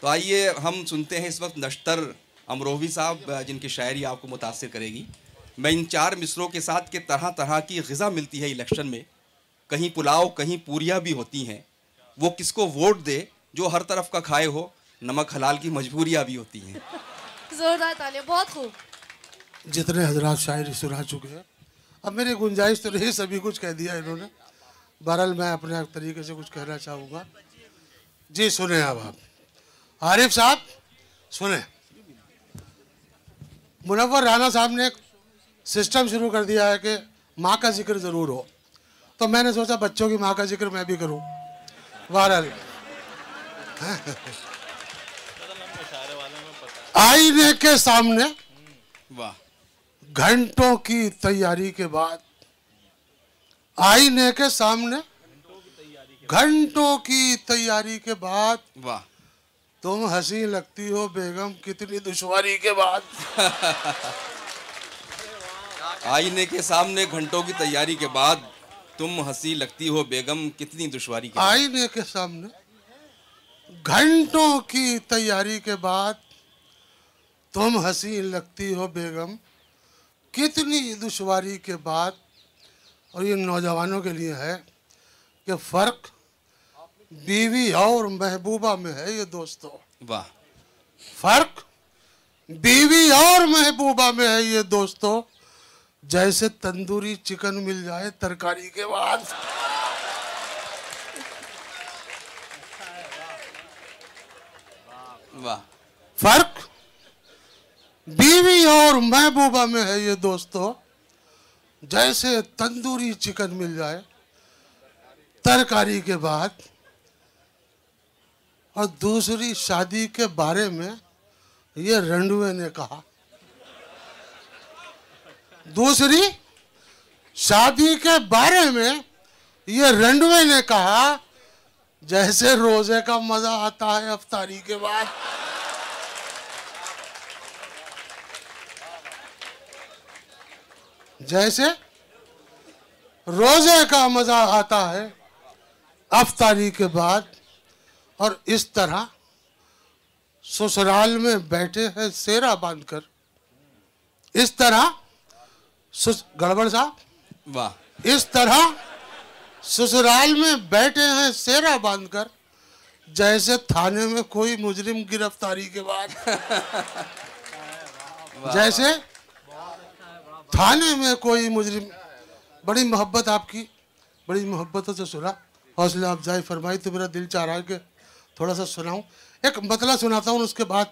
تو آئیے ہم سنتے ہیں اس وقت نشتر امروہوی صاحب جن کی شاعری آپ کو متاثر کرے گی۔ میں ان چار مصروں کے ساتھ کہ طرح طرح کی غذا ملتی ہے الیکشن میں۔ کہیں پلاؤ کہیں پوریاں بھی ہوتی ہیں۔ وہ کس کو ووٹ دے جو ہر طرف کا کھائے ہو نمک حلال کی مجبوریاں بھی ہوتی ہیں۔ زوردار تالیاں بہت خوب۔ جتنے حضرات شاعری سنا چکے ہیں اب میری گنجائش تو نہیں سبھی کچھ کہہ دیا انہوں نے۔ بہرحال میں اپنے طریقے سے کچھ کہنا چاہوں گا۔ جی سنیں اب آپ۔ عارف صاحب سنیں۔ منور رانا صاحب نے سسٹم شروع کر دیا ہے کہ ماں کا ذکر ضرور ہو۔ تو میں نے سوچا بچوں کی ماں کا ذکر میں بھی کروں۔ بہرحال۔ آئینے کے سامنے واہ۔ گھنٹوں کی تیاری کے بعد آئینے کے سامنے گھنٹوں کی تیاری کے بعد واہ۔ تم ہنسی لگتی ہو بیگم کتنی دشواری کے بعد۔ آئینے کے سامنے گھنٹوں کی تیاری کے بعد تم ہنسی لگتی ہو بیگم کتنی دشواری کے بعد۔ آئینے کے سامنے گھنٹوں کی تیاری کے بعد تم ہنسی لگتی ہو بیگم کتنی دشواری کے بعد۔ اور یہ نوجوانوں کے لیے ہے کہ فرق بیوی اور محبوبہ میں ہے یہ دوستو۔ واہ۔ فرق؟ بیوی اور محبوبہ میں ہے یہ دوستو۔ جیسے تندوری چکن مل جائے ترکاری کے بعد۔ واہ۔ فرق؟ بیوی اور محبوبہ میں ہے یہ دوستو۔ جیسے تندوری چکن مل جائے ترکاری کے بعد۔ اور دوسری شادی کے بارے میں یہ رنڈوے نے کہا۔ دوسری شادی کے بارے میں یہ رنڈوے نے کہا، جیسے روزے کا مزہ آتا ہے افطاری کے بعد۔ جیسے روزے کا مزہ آتا ہے افطاری کے بعد۔ اور اس طرح سسرال میں بیٹھے ہیں سیرا باندھ کر۔ اس طرح سس- گڑبڑ صاحب؟ واہ۔ اس طرح سسرال میں بیٹھے ہیں سیرا باندھ کر۔ جیسے تھانے میں کوئی مجرم گرفتاری کے بعد۔ جیسے تھانے میں کوئی مجرم۔ بڑی محبت آپ کی بڑی محبتوں سے سنا حوصلہ افزائی فرمائی تو میرا دل چاہ رہا ہے کہ تھوڑا سا سناؤں۔ ایک مطلع سناتا ہوں اس کے بعد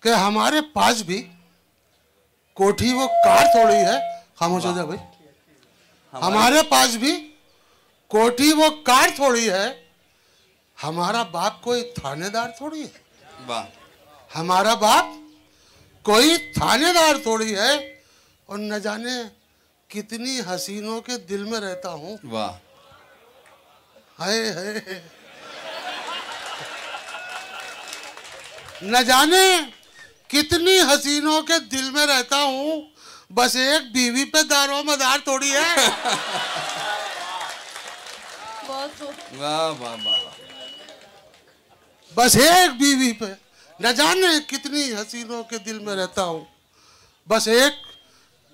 کہ ہمارے پاس بھی کوٹھی وہ کار تھوڑی ہے۔ خاموش ہو جا بھائی۔ ہمارے پاس بھی کوٹھی وہ کار تھوڑی ہے۔ ہمارا باپ کوئی تھانے دار تھوڑی ہے۔ ہمارا باپ کوئی تھانے دار تھوڑی ہے۔ اور نہ جانے کتنی حسینوں کے دل میں رہتا ہوں۔ واہ۔ ہائے ہائے۔ نہ جانے کتنی حسینوں کے دل میں رہتا ہوں۔ بس ایک بیوی پہ دار و مدار تھوڑی ہے۔ بس ایک بیوی پہ۔ نہ جانے کتنی حسینوں کے دل میں رہتا ہوں۔ بس ایک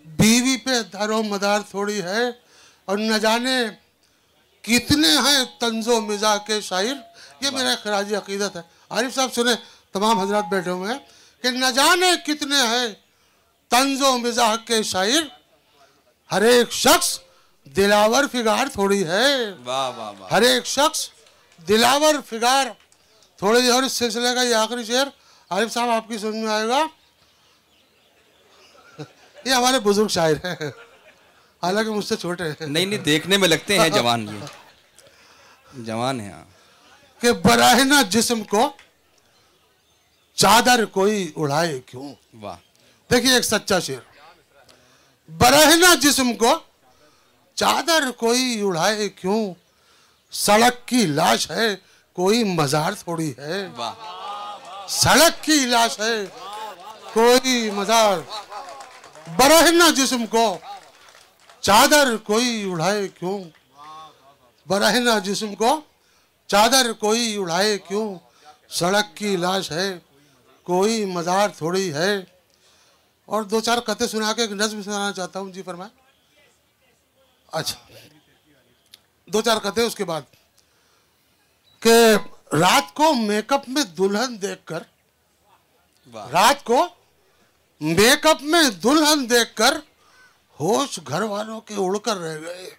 بیوی پہ دار و مدار تھوڑی ہے۔ اور نہ جانے کتنے ہیں طنز و مزاح کے شاعر۔ یہ میرا خراج عقیدت ہے۔ عارف صاحب سنیں۔ تمام حضرات بیٹھے ہوئے ہیں کہ نہ جانے کتنے ہیں طنز و مزاح کے شاعر ہر ایک شخص دلاور فگار تھوڑی ہے۔ ہر ایک شخص دلاور فگار تھوڑی اور اس سلسلے کا یہ آخری شعر عارف صاحب آپ کی سمجھ میں آئے گا۔ یہ ہمارے بزرگ شاعر ہیں۔ حالانکہ مجھ سے چھوٹے ہیں۔ نہیں نہیں دیکھنے میں لگتے ہیں جوان یہ۔ جوان ہیں ہاں۔ کہ براہنا جسم کو چادر کوئی اڑائے کیوں؟ واہ۔ دیکھیے ایک سچا شعر۔ برہنا جسم کو چادر کوئی اڑائے کیوں؟ سڑک کی لاش ہے کوئی مزار تھوڑی ہے۔ سڑک کی لاش ہے کوئی مزار۔ برہنا جسم کو چادر کوئی اڑائے کیوں؟ برہنا جسم کو چادر کوئی اڑائے کیوں؟ کوئی مزار تھوڑی ہے۔ اور دو چار قطعے سنا کے ایک نظم سنانا چاہتا ہوں۔ جی فرمائے اچھا۔ دو چار قطعے اس کے بعد۔ کہ رات کو میک اپ میں دلہن دیکھ کر۔ رات کو میک اپ میں دلہن دیکھ کر ہوش گھر والوں کے اڑ کر رہ گئے۔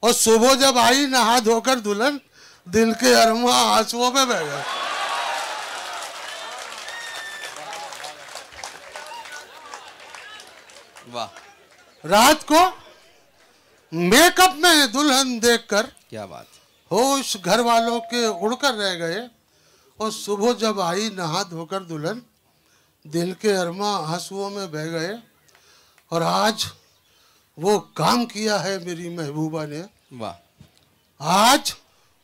اور صبح جب آئی نہا دھو کر دلہن دل کے ارما آنسو میں بہ گئے۔ واہ۔ رات کو میک اپ میں دلہن دیکھ کر کیا بات۔ ہوش گھر والوں کے اڑ کر رہ گئے اور صبح جب آئی نہا دھو کر دلہن دل کے ارما ہنسوؤں میں بہ گئے۔ اور آج وہ کام کیا ہے میری محبوبہ نے۔ واہ۔ آج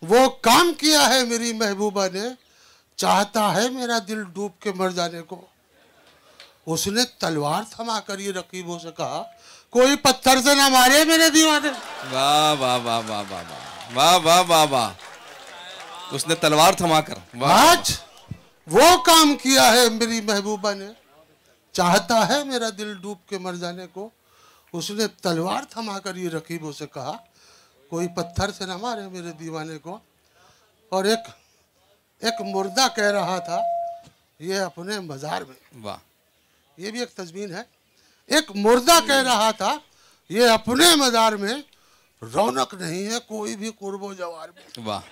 وہ کام کیا ہے میری محبوبہ نے۔ چاہتا ہے میرا دل ڈوب کے مر جانے کو۔ اس نے تلوار تھما کر یہ رقیبوں سے کہا کوئی پتھر سے نہ مارے میرے دیوانے واہ واہ واہ واہ واہ اس نے تلوار تھما کر آج وہ کام کیا ہے میری محبوبہ نے چاہتا ہے میرا دل ڈوب کے مر جانے کو اس نے تلوار تھما کر یہ رقیبوں سے کہا کوئی پتھر سے نہ مارے میرے دیوانے کو اور ایک ایک مردہ کہہ رہا تھا یہ اپنے مزار میں واہ یہ بھی ایک تزمین ہے۔ ایک مردہ کہہ رہا تھا یہ اپنے مزار میں رونق نہیں ہے کوئی بھی قرب و جوار میں۔ رونک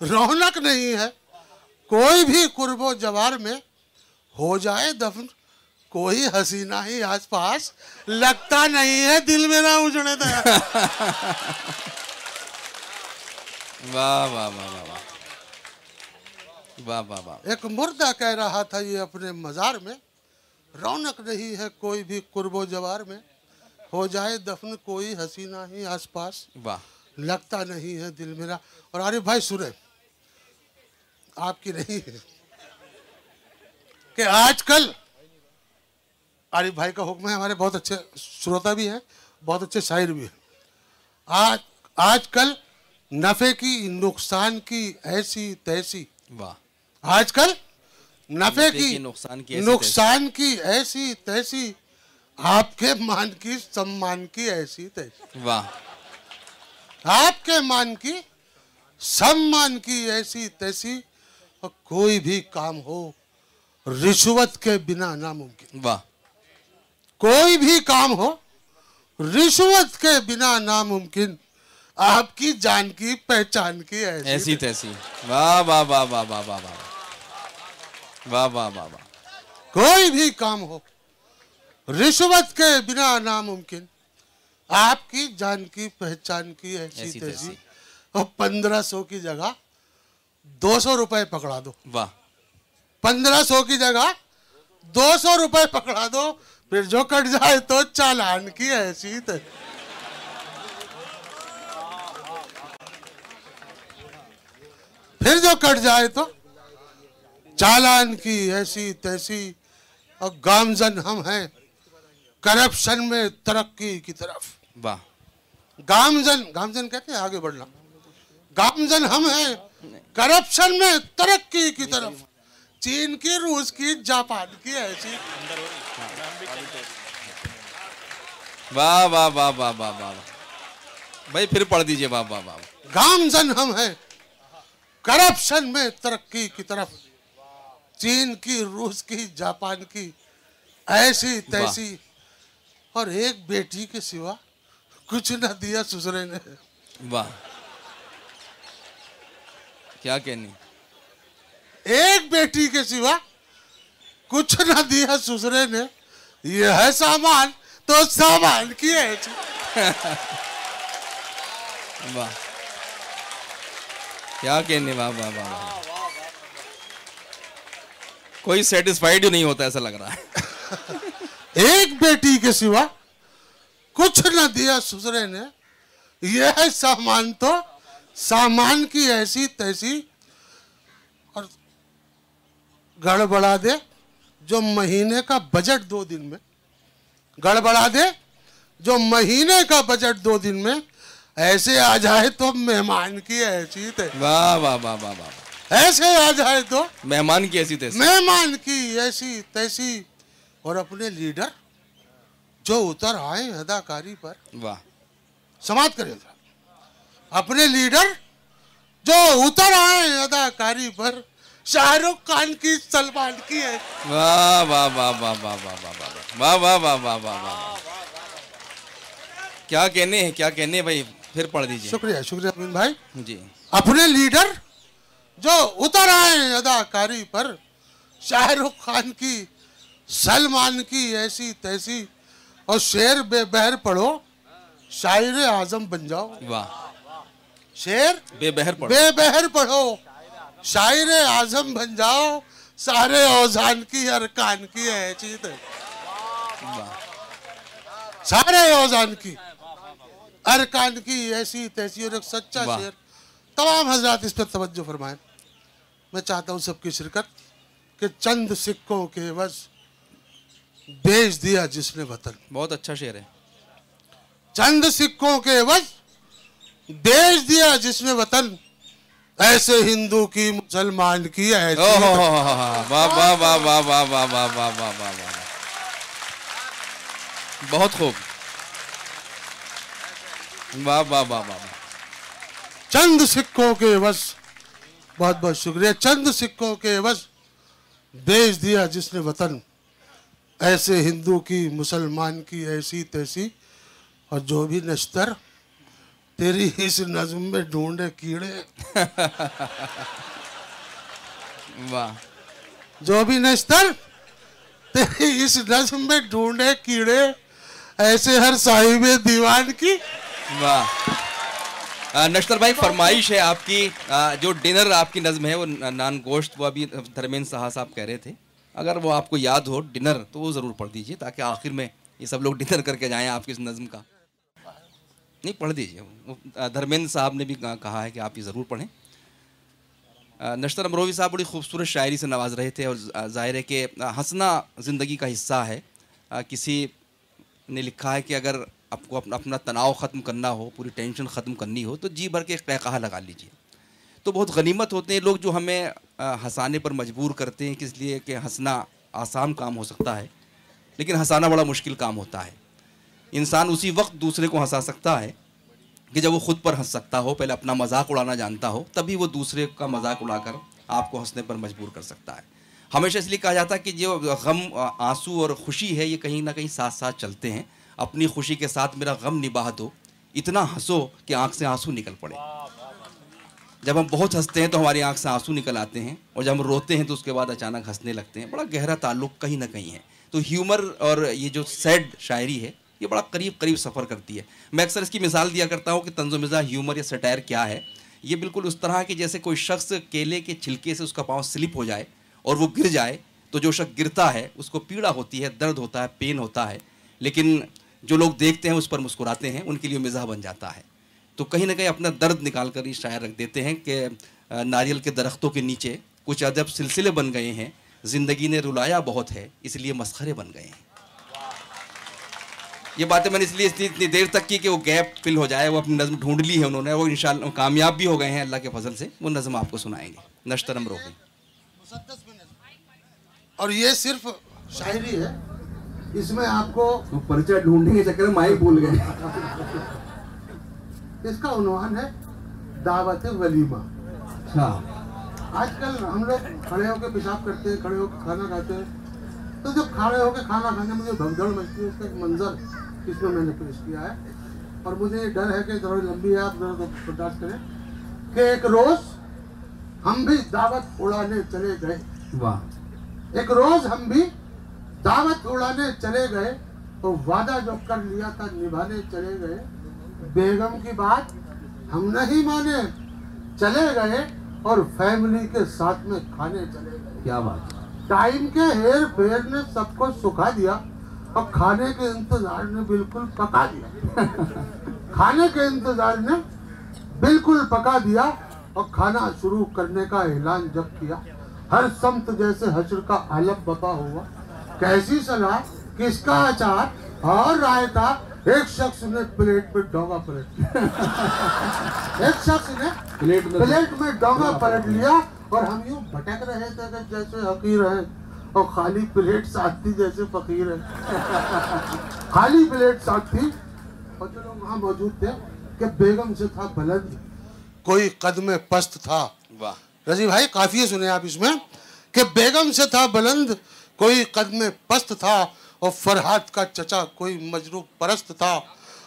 رونق نہیں ہے کوئی بھی قرب و جوار میں ہو جائے دفن کوئی حسینہ ہی آس پاس لگتا نہیں ہے دل میں نہ اجڑے دیا ایک مردہ کہہ رہا تھا یہ اپنے مزار میں رونک رہی ہے کوئی بھی قرب و جوار میں۔ ہو جائے دفن کوئی حسینہ ہی آس پاس۔ لگتا نہیں ہے دل میرا۔ اور عارف بھائی سنے آپ کی نہیں ہے۔ کہ آج کل عارف بھائی کا حکم ہے ہمارے بہت اچھے سروتا بھی ہیں بہت اچھے شاعر بھی ہیں۔ آج کل نفع کی نقصان کی ایسی تیسی۔ آج کل نفع کی نقصان کی نقصان کی ایسی تیسی۔ آپ کے مان کی سمان کی ایسی تیسی۔ واہ۔ آپ کے مان کی سمان کی ایسی تیسی۔ کوئی بھی کام ہو رشوت کے بنا ناممکن۔ واہ۔ کوئی بھی کام ہو رشوت کے بنا ناممکن۔ آپ کی جان کی پہچان کی ایسی تیسی۔ واہ واہ واہ واہ واہ واہ واہ۔ واہ واہ واہ واہ۔ کوئی بھی کام ہو رشوت کے بنا ناممکن۔ آپ کی جان کی پہچان کی ایسی تیسی اور پندرہ سو کی جگہ دو سو روپے پکڑا دو۔ واہ۔ پندرہ سو کی جگہ دو سو روپے پکڑا دو۔ پھر جو کٹ جائے تو چالان کی حیثیت ہے پھر جو کٹ جائے تو چالان کی ایسی تیسی اور گامزن ہم ہیں کرپشن میں ترقی کی طرف۔ واہ۔ گامزن گامزن کہتے ہیں آگے بڑھنا۔ گامزن ہم ہیں کرپشن میں ترقی کی طرف۔ چین کی روس کی جاپان کی ایسی۔ واہ واہ واہ واہ واہ واہ بھائی پھر پڑھ دیجیے واہ واہ واہ۔ گامزن ہم ہیں کرپشن میں ترقی کی طرف۔ چین کی روس کی جاپان کی ایسی تیسی۔ اور ایک بیٹی کے سوا کچھ نہ دیا سسرے نے۔ واہ۔ کیا کہنی؟ ایک بیٹی کے سوا کچھ نہ دیا سسرے نے۔ یہ ہے سامان۔ تو سامان کی ہے واہ۔ کیا کہنی؟ واہ واہ واہ۔ کوئی سیٹسفائیڈ ہی نہیں ہوتا ایسا لگ رہا ہے۔ ایک بیٹی کے سوا کچھ نہ دیا سسرے نے۔ یہ ہے سامان تو۔ سامان کی ایسی تیسی۔ اور گڑبڑا دے جو مہینے کا بجٹ دو دن میں۔ گڑبڑا دے جو مہینے کا بجٹ دو دن میں۔ ایسے آ جائے تو مہمان کی ایسی واہ واہ واہ واہ واہ۔ تیسی مہمان کی ایسی تیسی اور اپنے لیڈر جو اتر آئے اداکاری پر واہ سماعت ذرا اپنے لیڈر جو اتر آئے اداکاری پر شاہ رخ خان کی سلمان کی ہے واہ واہ واہ واہ واہ واہ واہ واہ واہ واہ واہ واہ واہ واہ کیا کہنے ہیں کیا کہنے ہیں بھائی پھر پڑھ دیجیے شکریہ شکریہ بھائی جی اپنے لیڈر جو اتر آئے اداکاری پر شاہ رخ خان کی سلمان کی ایسی تیسی اور شیر بے بہر پڑھو شاعر اعظم بن جاؤ۔ واہ۔ شیر بے بہر پڑھ بے بہر پڑھو۔ شاعر اعظم بن جاؤ سارے اوزان کی ارکان کی ایسی تیسی سارے اوزان کی ارکان کی ایسی تیسی اور ایک سچا۔ شیر۔ تمام حضرات اس پر توجہ فرمائیں۔ میں چاہتا ہوں سب کی شرکت کہ چند سکوں کے بس بیچ دیا جس نے وطن بہت اچھا شعر ہے چند سکوں کے بس بیچ دیا جس نے وطن ایسے ہندو کی مسلمان کی بہت خوب واہ واہ واہ واہ چند سکوں کے بس بہت بہت شکریہ۔ چند سکوں کے عوض بیچ دیا جس نے وطن۔ ایسے ہندو کی مسلمان کی ایسی تیسی۔ اور جو بھی نشتر تیری اس نظم میں ڈھونڈے کیڑے۔ واہ۔ جو بھی نشتر تیری اس نظم میں ڈھونڈے کیڑے۔ ایسے ہر صاحب دیوان کی۔ واہ۔ نشتر بھائی، فرمائش ہے آپ کی جو ڈنر آپ کی نظم ہے، وہ نان گوشت، وہ ابھی دھرمین صاحب صاحب کہہ رہے تھے، اگر وہ آپ کو یاد ہو، ڈنر، تو وہ ضرور پڑھ دیجیے تاکہ آخر میں یہ سب لوگ ڈنر کر کے جائیں آپ کی اس نظم کا۔ نہیں، پڑھ دیجیے۔ دھرمیندر صاحب نے بھی کہا- ہے کہ آپ یہ ضرور پڑھیں۔ نشتر امروی صاحب بڑی خوبصورت شاعری سے نواز رہے تھے اور ظاہر ہے کہ ہنسنا زندگی کا حصہ ہے۔ کسی نے لکھا ہے کہ اگر آپ کو اپنا اپنا تناؤ ختم کرنا ہو، پوری ٹینشن ختم کرنی ہو، تو جی بھر کے ایک قہقہ لگا لیجیے۔ تو بہت غنیمت ہوتے ہیں لوگ جو ہمیں ہنسانے پر مجبور کرتے ہیں، کس لیے کہ ہنسنا آسان کام ہو سکتا ہے، لیکن ہنسانا بڑا مشکل کام ہوتا ہے۔ انسان اسی وقت دوسرے کو ہنسا سکتا ہے کہ جب وہ خود پر ہنس سکتا ہو، پہلے اپنا مذاق اڑانا جانتا ہو، تبھی وہ دوسرے کا مذاق اڑا کر آپ کو ہنسنے پر مجبور کر سکتا ہے۔ ہمیشہ اس لیے کہا جاتا ہے کہ جو غم آنسو اور خوشی ہے، یہ کہیں نہ کہیں ساتھ ساتھ چلتے ہیں۔ اپنی خوشی کے ساتھ میرا غم نباہ دو۔ اتنا ہنسو کہ آنکھ سے آنسو نکل پڑے۔ جب ہم بہت ہنستے ہیں تو ہماری آنکھ سے آنسو نکل آتے ہیں اور جب ہم روتے ہیں تو اس کے بعد اچانک ہنسنے لگتے ہیں۔ بڑا گہرا تعلق کہیں نہ کہیں ہے۔ تو ہیومر اور یہ جو سیڈ شاعری ہے، یہ بڑا قریب قریب سفر کرتی ہے۔ میں اکثر اس کی مثال دیا کرتا ہوں کہ طنز و مزاح، ہیومر یا سٹائر کیا ہے۔ یہ بالکل اس طرح کہ جیسے کوئی شخص کیلے کے چھلکے سے اس کا پاؤں سلپ ہو جائے اور وہ گر جائے تو جو شخص گرتا ہے، اس کو پیڑا ہوتی ہے، درد ہوتا ہے، پین ہوتا ہے۔ لیکن جو لوگ دیکھتے ہیں، اس پر مسکراتے ہیں، ان کے لیے مزاح بن جاتا ہے۔ تو کہیں نہ کہیں اپنا درد نکال کر یہ شاعر رکھ دیتے ہیں کہ ناریل کے درختوں کے نیچے کچھ ادب سلسلے بن گئے ہیں۔ زندگی نے رلایا بہت ہے، اس لیے مسخرے بن گئے ہیں۔ یہ باتیں میں نے اس لیے اتنی دیر تک کی کہ وہ گیپ فل ہو جائے، وہ اپنی نظم ڈھونڈ لی ہے انہوں نے، وہ انشاءاللہ کامیاب بھی ہو گئے ہیں۔ اللہ کے فضل سے وہ نظم آپ کو سنائیں گے۔ نشترم روحی۔ اور یہ صرف شاعری ہے؟ اس میں آپ کو پرچہ ڈھونڈنے کے چکر میں مائک بھول گئے۔ اس کا عنوان ہے دعوت ولیمہ۔ اچھا۔ آج کل ہم لوگ کھڑے ہو کے پیشاب کرتے ہیں کھڑے ہو کے کھانا کھاتے ہیں۔ تو جب کھڑے ہو کے کھانا کھانے میں مجھے بھگدڑ مچتی ہے اس کا ایک منظر اس میں میں نے پیش کیا ہے۔ اور مجھے یہ ڈر ہے کہ تھوڑی لمبی ہے آپ ذرا برداشت کریں کہ ایک روز ہم بھی دعوت اڑانے چلے گئے واہ۔ ایک روز ہم بھی دعوت اڑانے چلے گئے تو وعدہ جو کر لیا تھا نبھانے چلے گئے۔ بیگم کی بات ہم نہیں مانے۔ چلے گئے اور فیملی کے ساتھ میں کھانے چلے گئے۔ کیا بات ٹائم کے ہیر پھیر نے سب کو سکھا دیا اور کھانے کے انتظار نے بالکل پکا دیا۔ کھانے کے انتظار نے بالکل پکا دیا اور کھانا شروع کرنے کا اعلان جب کیا ہر سمت جیسے حشر کا عالم بپا ہوا۔ کیسی صلاح؟ کس کا اچار؟ اور رائتا ایک شخص نے پلیٹ میں ڈونگا پلٹ لیا۔ ایک شخص نے پلیٹ میں ڈونگا پلٹ لیا۔ اور ہم یوں بھٹک رہے تھے کہ جیسے حقیر ہیں اور خالی پلیٹ ساتھ تھی جیسے فقیر ہیں۔ خالی پلیٹ ساتھ تھی اور جو لوگ وہاں موجود تھے کہ بیگم سے تھا بلند۔ کوئی قدم پست تھا۔ رضی بھائی کافی سنے آپ اس میں کہ بیگم سے تھا بلند کوئی قدم پست تھا اور فرحات کا چچا کوئی مجروب پرست تھا۔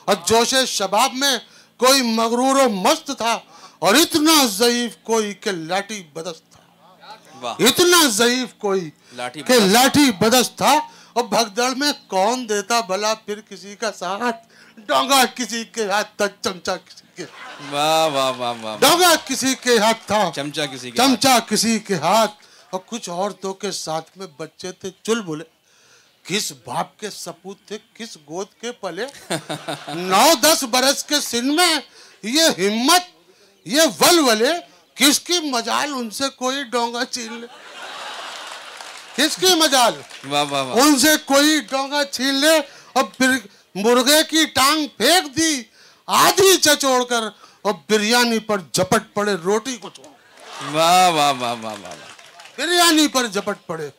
اور جوش شباب میں کوئی مغرور و مست تھا۔ اور اتنا ضعیف کوئی کہ لاٹھی بدست تھا۔ اتنا ضعیف کوئی کہ۔ لاٹھی بدست تھا۔ اور بھگدڑ میں کون دیتا بھلا پھر کسی کا ساتھ؟ ڈونگا کسی کے ہاتھ تھا چمچا کسی کے۔ ڈونگا کسی کے ہاتھ تھا۔ چمچا کسی کے ہاتھ۔ اور کچھ عورتوں کے ساتھ میں بچے تھے چل بولے۔ کس باپ کے سپوت تھے کس گود کے پلے؟ نو دس برس کے سن میں یہ ہمت یہ ولولے کس کی مجال ان سے کوئی ڈونگا چھین لے؟ کس کی مجال؟ ان سے کوئی ڈونگا چھین لے۔ اور پھر مرغے کی ٹانگ پھینک دی آدھی چچوڑ کر اور بریانی پر جپٹ پڑے روٹی کو چھوڑ۔ واہ واہ واہ واہ واہ۔ بریانی پر جپٹ پڑے۔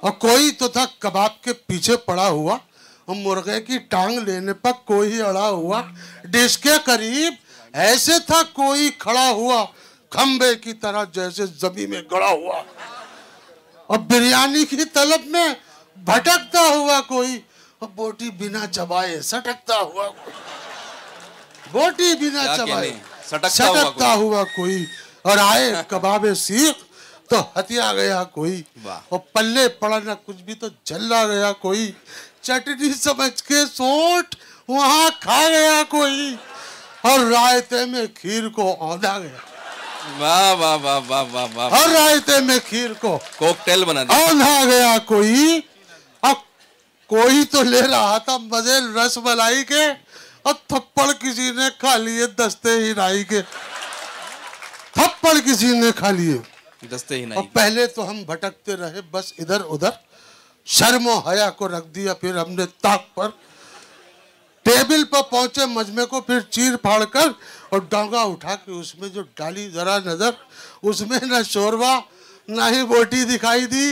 اور کوئی تو تھا کباب کے پیچھے پڑا ہوا اور مرغے کی ٹانگ لینے پر کوئی اڑا ہوا۔ ڈش کے قریب ایسے تھا کوئی کھڑا ہوا کھمبے کی طرح جیسے زمین میں گڑا ہوا۔ اور بریانی کی طلب میں بھٹکتا ہوا کوئی اور بوٹی بنا چبائے سٹکتا ہوا بوٹی بنا چبائے سٹکتا ہوا کوئی۔ اور آئے کباب سیخ تو ہتیا گیا کوئی۔ اور پلے پڑا نہ کچھ بھی تو جلا گیا کوئی۔ چٹنی سمجھ کے سوٹ وہاں کھا گیا کوئی۔ اور رائتے میں کھیر کو آدھا گیا۔ واہ واہ واہ واہ واہ واہ اور رائتے میں کھیر کو کوکٹیل بنا دیا آدھا گیا کوئی۔ اب کوئی تو لے رہا تھا مزے رس ملائی کے۔ اور تھپڑ کسی نے کھا لیے دستے ہی رائی کے۔ تھپڑ کسی نے کھا لیے۔ دستے ہی اور نہیں پہلے تو ہم بھٹکتے رہے بس ادھر ادھر۔ شرم و حیا کو رکھ دیا پھر ہم نے تاک پر ٹیبل پر پہنچے مجمع کو پھر چیر پھاڑ کر اور ڈانگا اٹھا کے اس میں جو ڈالی ذرا نظر اس میں نہ شوروا نہ ہی بوٹی دکھائی دی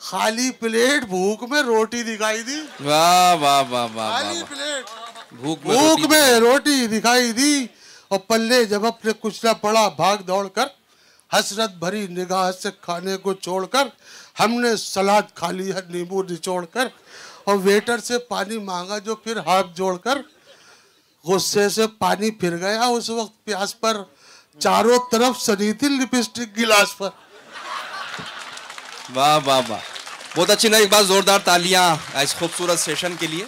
خالی پلیٹ بھوک میں روٹی دکھائی دی۔ واہ واہ واہ واہ خالی پلیٹ بھوک میں روٹی دکھائی دی۔ اور پلے جب اپنے کچھ نہ پڑا بھاگ دوڑ کر حسرت بھری نگاہ سے کھانے کو چھوڑ کر ہم نے سلاد کھا لیا نیمبو نچوڑ کر، اور ویٹر سے پانی مانگا جو پھر ہاتھ جوڑ کر غصے سے پانی پھر گیا۔ اس وقت پیاس پر چاروں طرف سنی تھی لپسٹک گلاس پر۔ واہ واہ واہ۔ بہت اچھی نا ایک بار زوردار تالیاں اس خوبصورت سیشن کے لیے۔